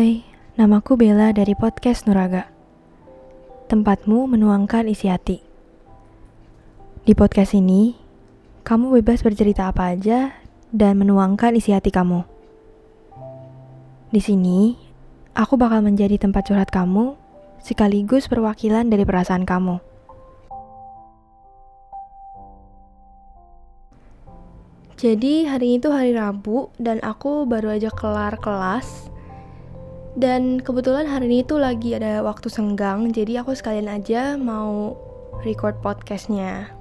Hai, namaku Bella dari podcast Nuraga. Tempatmu menuangkan isi hati. Di podcast ini, kamu bebas bercerita apa aja dan menuangkan isi hati kamu. Di sini, aku bakal menjadi tempat curhat kamu sekaligus perwakilan dari perasaan kamu. Jadi hari itu hari Rabu dan aku baru aja kelar kelas dan kebetulan hari ini tuh lagi ada waktu senggang, jadi aku sekalian aja mau record podcastnya.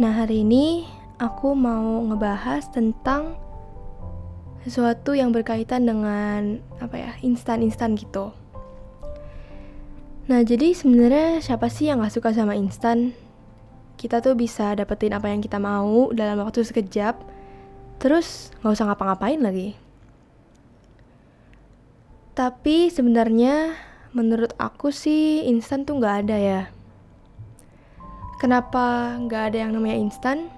Nah hari ini aku mau ngebahas tentang sesuatu yang berkaitan dengan apa ya instan-instan gitu. Nah jadi sebenarnya siapa sih yang gak suka sama instan? Kita tuh bisa dapetin apa yang kita mau dalam waktu sekejap, terus gak usah ngapa-ngapain lagi. Tapi sebenarnya menurut aku sih instan tuh nggak ada ya. Kenapa nggak ada yang namanya instan?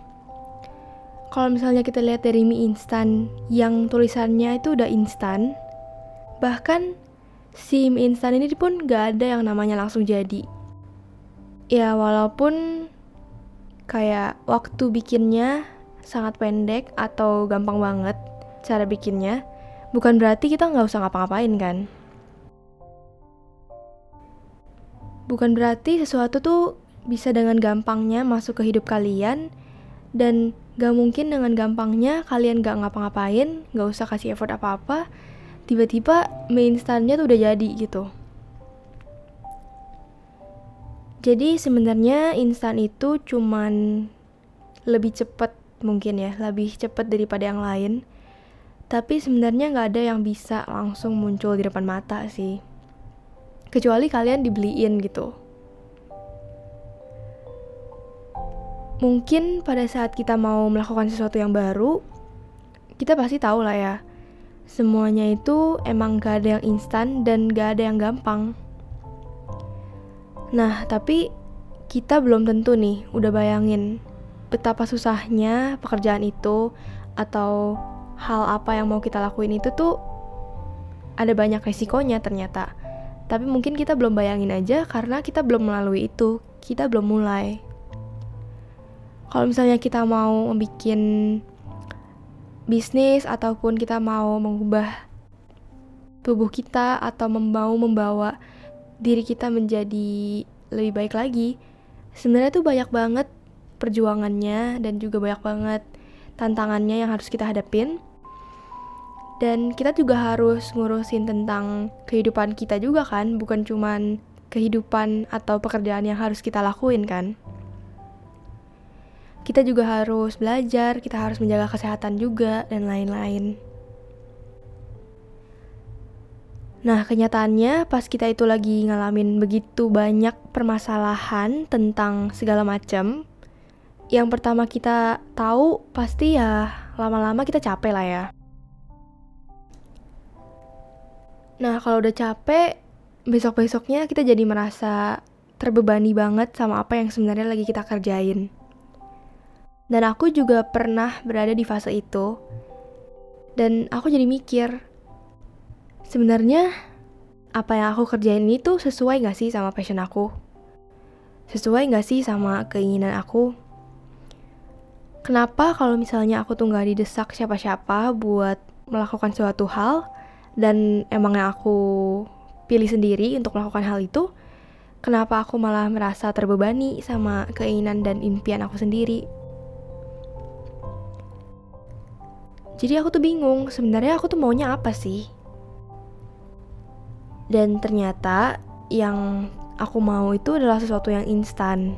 Kalau misalnya kita lihat dari mie instan yang tulisannya itu udah instan, bahkan si mie instan ini pun nggak ada yang namanya langsung jadi. Ya walaupun kayak waktu bikinnya sangat pendek atau gampang banget cara bikinnya, bukan berarti kita nggak usah ngapa-ngapain kan? Bukan berarti sesuatu tuh bisa dengan gampangnya masuk ke hidup kalian dan gak mungkin dengan gampangnya kalian gak ngapa-ngapain, gak usah kasih effort apa-apa, tiba-tiba mie instannya tuh udah jadi gitu. Jadi sebenarnya instan itu cuman lebih cepat mungkin ya, lebih cepat daripada yang lain tapi sebenarnya nggak ada yang bisa langsung muncul di depan mata sih. Kecuali kalian dibeliin gitu. Mungkin pada saat kita mau melakukan sesuatu yang baru, kita pasti tahu lah ya. Semuanya itu emang gak ada yang instan dan gak ada yang gampang. Nah, tapi kita belum tentu nih udah bayangin betapa susahnya pekerjaan itu atau hal apa yang mau kita lakuin itu tuh ada banyak resikonya ternyata. Tapi mungkin kita belum bayangin aja karena kita belum melalui itu, kita belum mulai. Kalau misalnya kita mau bikin bisnis ataupun kita mau mengubah tubuh kita atau mau membawa diri kita menjadi lebih baik lagi, sebenarnya tuh banyak banget perjuangannya dan juga banyak banget tantangannya yang harus kita hadapin dan kita juga harus ngurusin tentang kehidupan kita juga kan bukan cuman kehidupan atau pekerjaan yang harus kita lakuin kan kita juga harus belajar kita harus menjaga kesehatan juga dan lain-lain Nah, kenyataannya pas kita itu lagi ngalamin begitu banyak permasalahan tentang segala macam, yang pertama kita tahu pasti ya lama-lama kita capek lah ya. Nah, kalau udah capek, besok-besoknya kita jadi merasa terbebani banget sama apa yang sebenarnya lagi kita kerjain. Dan aku juga pernah berada di fase itu. Dan aku jadi mikir, sebenarnya apa yang aku kerjain itu sesuai gak sih sama passion aku? Sesuai gak sih sama keinginan aku? Kenapa kalau misalnya aku tuh gak didesak siapa-siapa buat melakukan suatu hal dan emang yang aku pilih sendiri untuk melakukan hal itu, kenapa aku malah merasa terbebani sama keinginan dan impian aku sendiri? Jadi aku tuh bingung, sebenarnya aku tuh maunya apa sih? Dan ternyata yang aku mau itu adalah sesuatu yang instan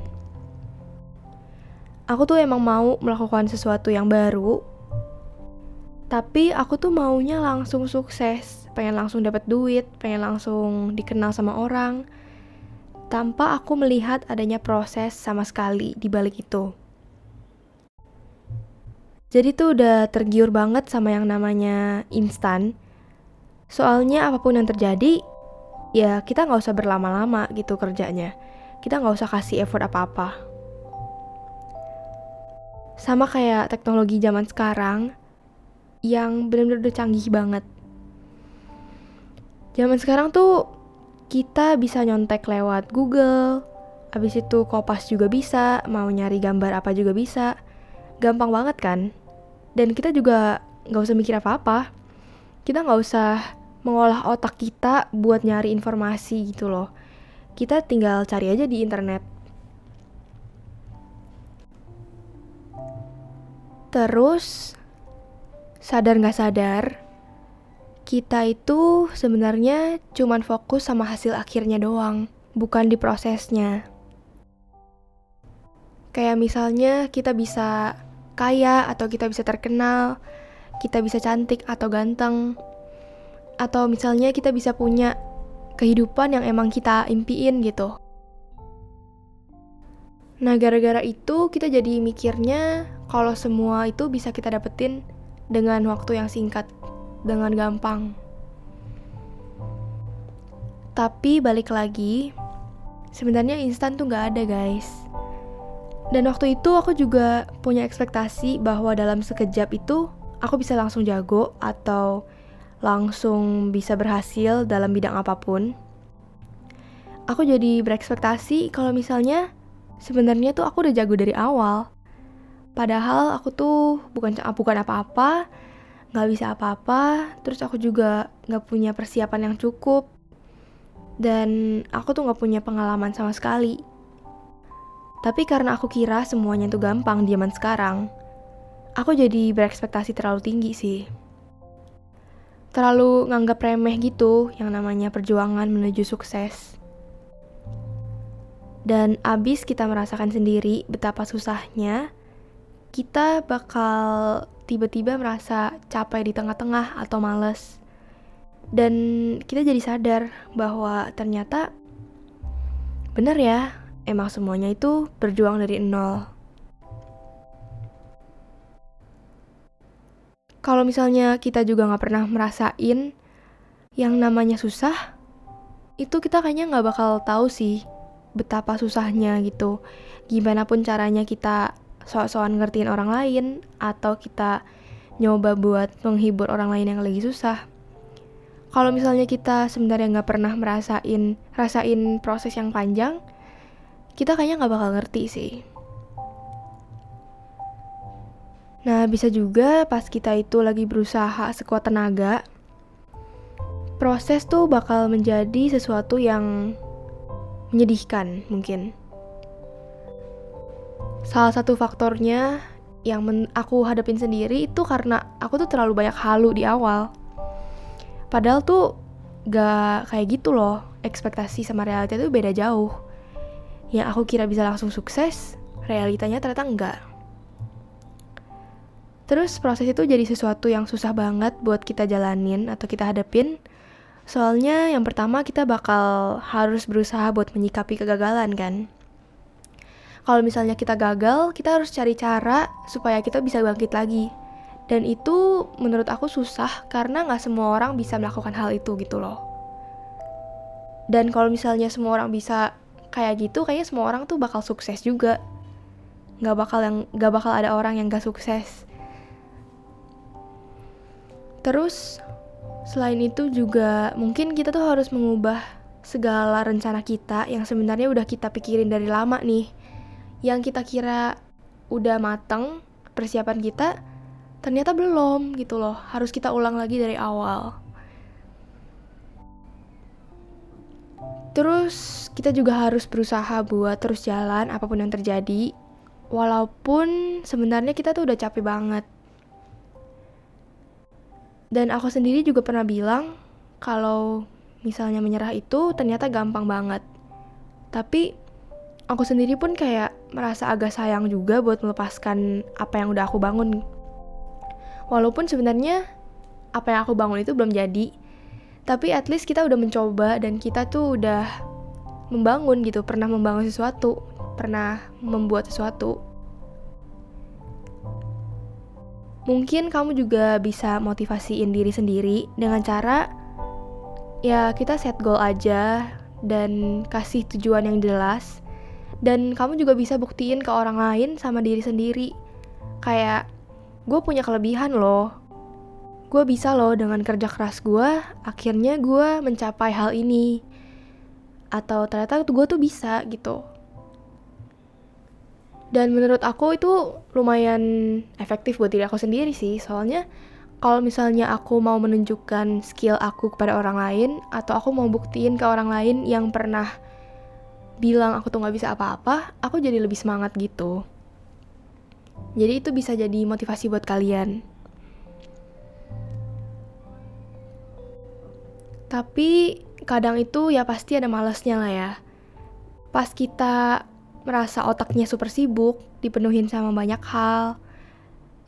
aku tuh emang mau melakukan sesuatu yang baru tapi aku tuh maunya langsung sukses pengen langsung dapat duit pengen langsung dikenal sama orang tanpa aku melihat adanya proses sama sekali di balik itu. Jadi tuh udah tergiur banget sama yang namanya instan. Soalnya apa pun yang terjadi ya kita nggak usah berlama-lama gitu kerjanya. Kita nggak usah kasih effort apa-apa. Sama kayak teknologi zaman sekarang yang benar-benar udah canggih banget. Zaman sekarang tuh kita bisa nyontek lewat Google, habis itu kopas juga bisa, mau nyari gambar apa juga bisa. Gampang banget kan? Dan kita juga nggak usah mikir apa-apa. Kita nggak usah mengolah otak kita buat nyari informasi gitu loh. Kita tinggal cari aja di internet. Terus, sadar nggak sadar, kita itu sebenarnya cuman fokus sama hasil akhirnya doang, bukan di prosesnya. Kayak misalnya kita bisa kaya atau kita bisa terkenal, kita bisa cantik atau ganteng, atau misalnya kita bisa punya kehidupan yang emang kita impiin gitu. Nah, gara-gara itu kita jadi mikirnya kalau semua itu bisa kita dapetin dengan waktu yang singkat, dengan gampang. Tapi balik lagi, sebenarnya instan tuh gak ada guys. Dan waktu itu aku juga punya ekspektasi bahwa dalam sekejap itu aku bisa langsung jago atau langsung bisa berhasil dalam bidang apa pun. Aku jadi berekspektasi kalau misalnya sebenarnya tuh aku udah jago dari awal. Padahal aku tuh bukan bukan apa-apa, nggak bisa apa-apa, terus aku juga nggak punya persiapan yang cukup, dan aku tuh nggak punya pengalaman sama sekali. Tapi karena aku kira semuanya tuh gampang di zaman sekarang, aku jadi berekspektasi terlalu tinggi sih. Terlalu nganggap remeh gitu yang namanya perjuangan menuju sukses. Dan abis kita merasakan sendiri betapa susahnya, kita bakal tiba-tiba merasa capek di tengah-tengah atau males. Dan kita jadi sadar bahwa ternyata benar ya, emang semuanya itu berjuang dari nol. Kalau misalnya kita juga nggak pernah merasain yang namanya susah, itu kita kayaknya nggak bakal tahu sih betapa susahnya gitu. Gimana pun caranya kita sok-sokan ngertiin orang lain atau kita nyoba buat menghibur orang lain yang lagi susah. Kalau misalnya kita sebenarnya nggak pernah merasain rasain proses yang panjang, kita kayaknya nggak bakal ngerti sih. Nah, bisa juga pas kita itu lagi berusaha sekuat tenaga, proses tuh bakal menjadi sesuatu yang menyedihkan mungkin. Salah satu faktornya yang men aku hadapin sendiri itu karena aku tuh terlalu banyak halu di awal. Padahal tuh gak kayak gitu loh, ekspektasi sama realita tuh beda jauh. Yang aku kira bisa langsung sukses, realitanya ternyata enggak. Terus proses itu jadi sesuatu yang susah banget buat kita jalanin atau kita hadapin. Soalnya yang pertama kita bakal harus berusaha buat menyikapi kegagalan kan kalau misalnya kita gagal, kita harus cari cara supaya kita bisa bangkit lagi. Dan itu menurut aku susah karena nggak semua orang bisa melakukan hal itu gitu loh. Dan kalau misalnya semua orang bisa kayak gitu, kayaknya semua orang tuh bakal sukses juga. Nggak bakal yang nggak bakal ada orang yang gak sukses. Terus selain itu juga mungkin kita tuh harus mengubah segala rencana kita yang sebenarnya udah kita pikirin dari lama nih yang kita kira udah mateng persiapan kita ternyata belum gitu loh. Harus kita ulang lagi dari awal. Terus kita juga harus berusaha buat terus jalan apa pun yang terjadi walaupun sebenarnya kita tuh udah capek banget. Dan aku sendiri juga pernah bilang kalau misalnya menyerah itu ternyata gampang banget. Tapi aku sendiri pun kayak merasa agak sayang juga buat melepaskan apa yang udah aku bangun. Walaupun sebenarnya apa yang aku bangun itu belum jadi, tapi at least kita udah mencoba dan kita tuh udah membangun gitu, pernah membangun sesuatu, pernah membuat sesuatu. Mungkin kamu juga bisa motivasiin diri sendiri dengan cara ya kita set goal aja dan kasih tujuan yang jelas dan kamu juga bisa buktiin ke orang lain sama diri sendiri kayak gue punya kelebihan loh gue bisa loh dengan kerja keras gue, akhirnya gue mencapai hal ini. Atau ternyata gue tuh bisa gitu. Dan menurut aku itu lumayan efektif buat diri aku sendiri sih, soalnya kalau misalnya aku mau menunjukkan skill aku kepada orang lain, atau aku mau buktiin ke orang lain yang pernah bilang aku tuh gak bisa apa-apa, aku jadi lebih semangat gitu. Jadi itu bisa jadi motivasi buat kalian. Tapi kadang itu ya pasti ada malesnya lah ya. Pas kita merasa otaknya super sibuk, dipenuhin sama banyak hal,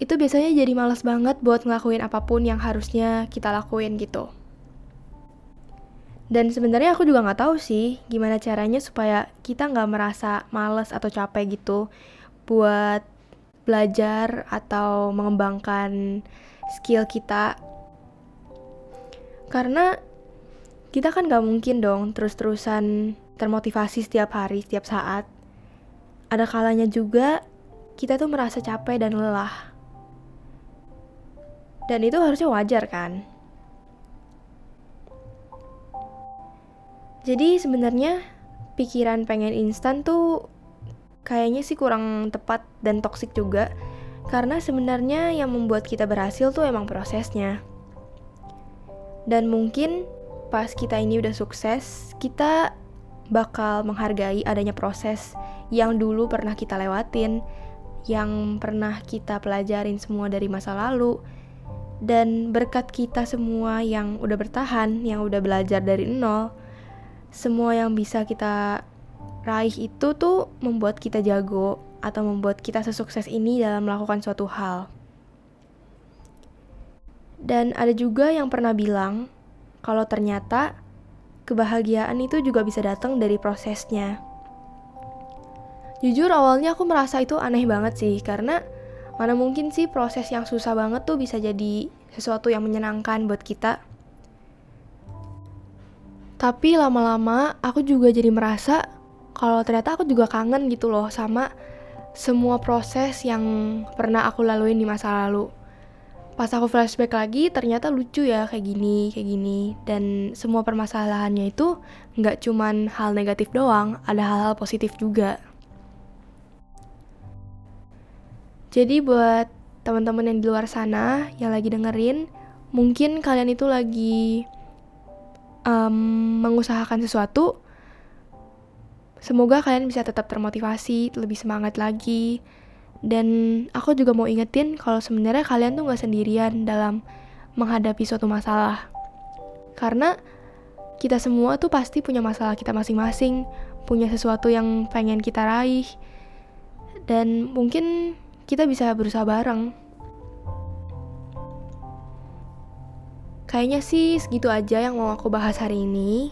itu biasanya jadi males banget buat ngelakuin apa pun yang harusnya kita lakuin gitu. Dan sebenarnya aku juga nggak tahu sih gimana caranya supaya kita nggak merasa males atau capek gitu buat belajar atau mengembangkan skill kita. Karena kita kan gak mungkin dong terus-terusan termotivasi setiap hari, setiap saat. Ada kalanya juga kita tuh merasa capek dan lelah. Dan itu harusnya wajar kan? Jadi sebenarnya pikiran pengen instan tuh kayaknya sih kurang tepat dan toksik juga. Karena sebenarnya yang membuat kita berhasil tuh emang prosesnya. Dan mungkin pas kita ini udah sukses, kita bakal menghargai adanya proses yang dulu pernah kita lewatin, yang pernah kita pelajarin semua dari masa lalu, dan berkat kita semua yang udah bertahan, yang udah belajar dari nol, semua yang bisa kita raih itu tuh membuat kita jago atau membuat kita sesukses ini dalam melakukan suatu hal. Dan ada juga yang pernah bilang, kalau ternyata kebahagiaan itu juga bisa datang dari prosesnya. Jujur awalnya aku merasa itu aneh banget sih, karena mana mungkin sih proses yang susah banget tuh bisa jadi sesuatu yang menyenangkan buat kita. Tapi lama-lama aku juga jadi merasa kalau ternyata aku juga kangen gitu loh sama semua proses yang pernah aku laluin di masa lalu. Pas aku flashback lagi ternyata lucu ya kayak gini kayak gini. Dan semua permasalahannya itu nggak cuman hal negatif doang ada hal-hal positif juga. Jadi buat teman-teman yang di luar sana yang lagi dengerin mungkin kalian itu lagi um, mengusahakan sesuatu semoga kalian bisa tetap termotivasi lebih semangat lagi dan aku juga mau ingetin kalau sebenarnya kalian tuh gak sendirian dalam menghadapi suatu masalah. Karena kita semua tuh pasti punya masalah kita masing-masing, punya sesuatu yang pengen kita raih. Dan mungkin kita bisa berusaha bareng. Kayaknya sih segitu aja yang mau aku bahas hari ini.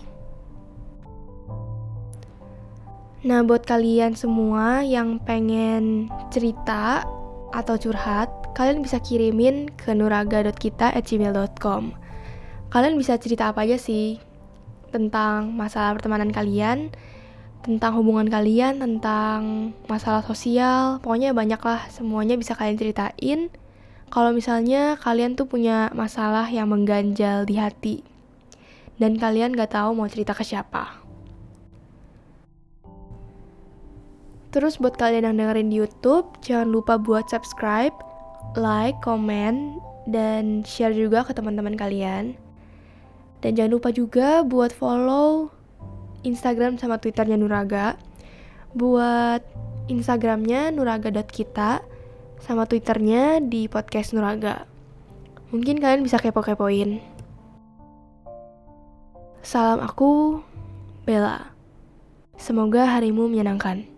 Nah, buat kalian semua yang pengen cerita atau curhat, kalian bisa kirimin ke nuraga.kita@gmail.com. Kalian bisa cerita apa aja sih tentang masalah pertemanan kalian, tentang hubungan kalian, tentang masalah sosial, pokoknya banyak lah, semuanya bisa kalian ceritain. Kalau misalnya kalian tuh punya masalah yang mengganjal di hati, dan kalian gak tahu mau cerita ke siapa. Terus buat kalian yang dengerin di YouTube, jangan lupa buat subscribe, like, comment, dan share juga ke teman-teman kalian. Dan jangan lupa juga buat follow Instagram sama Twitternya Nuraga. Buat Instagramnya nuraga.kita sama Twitternya di podcast Nuraga. Mungkin kalian bisa kepo-kepoin. Salam aku, Bella. Semoga harimu menyenangkan.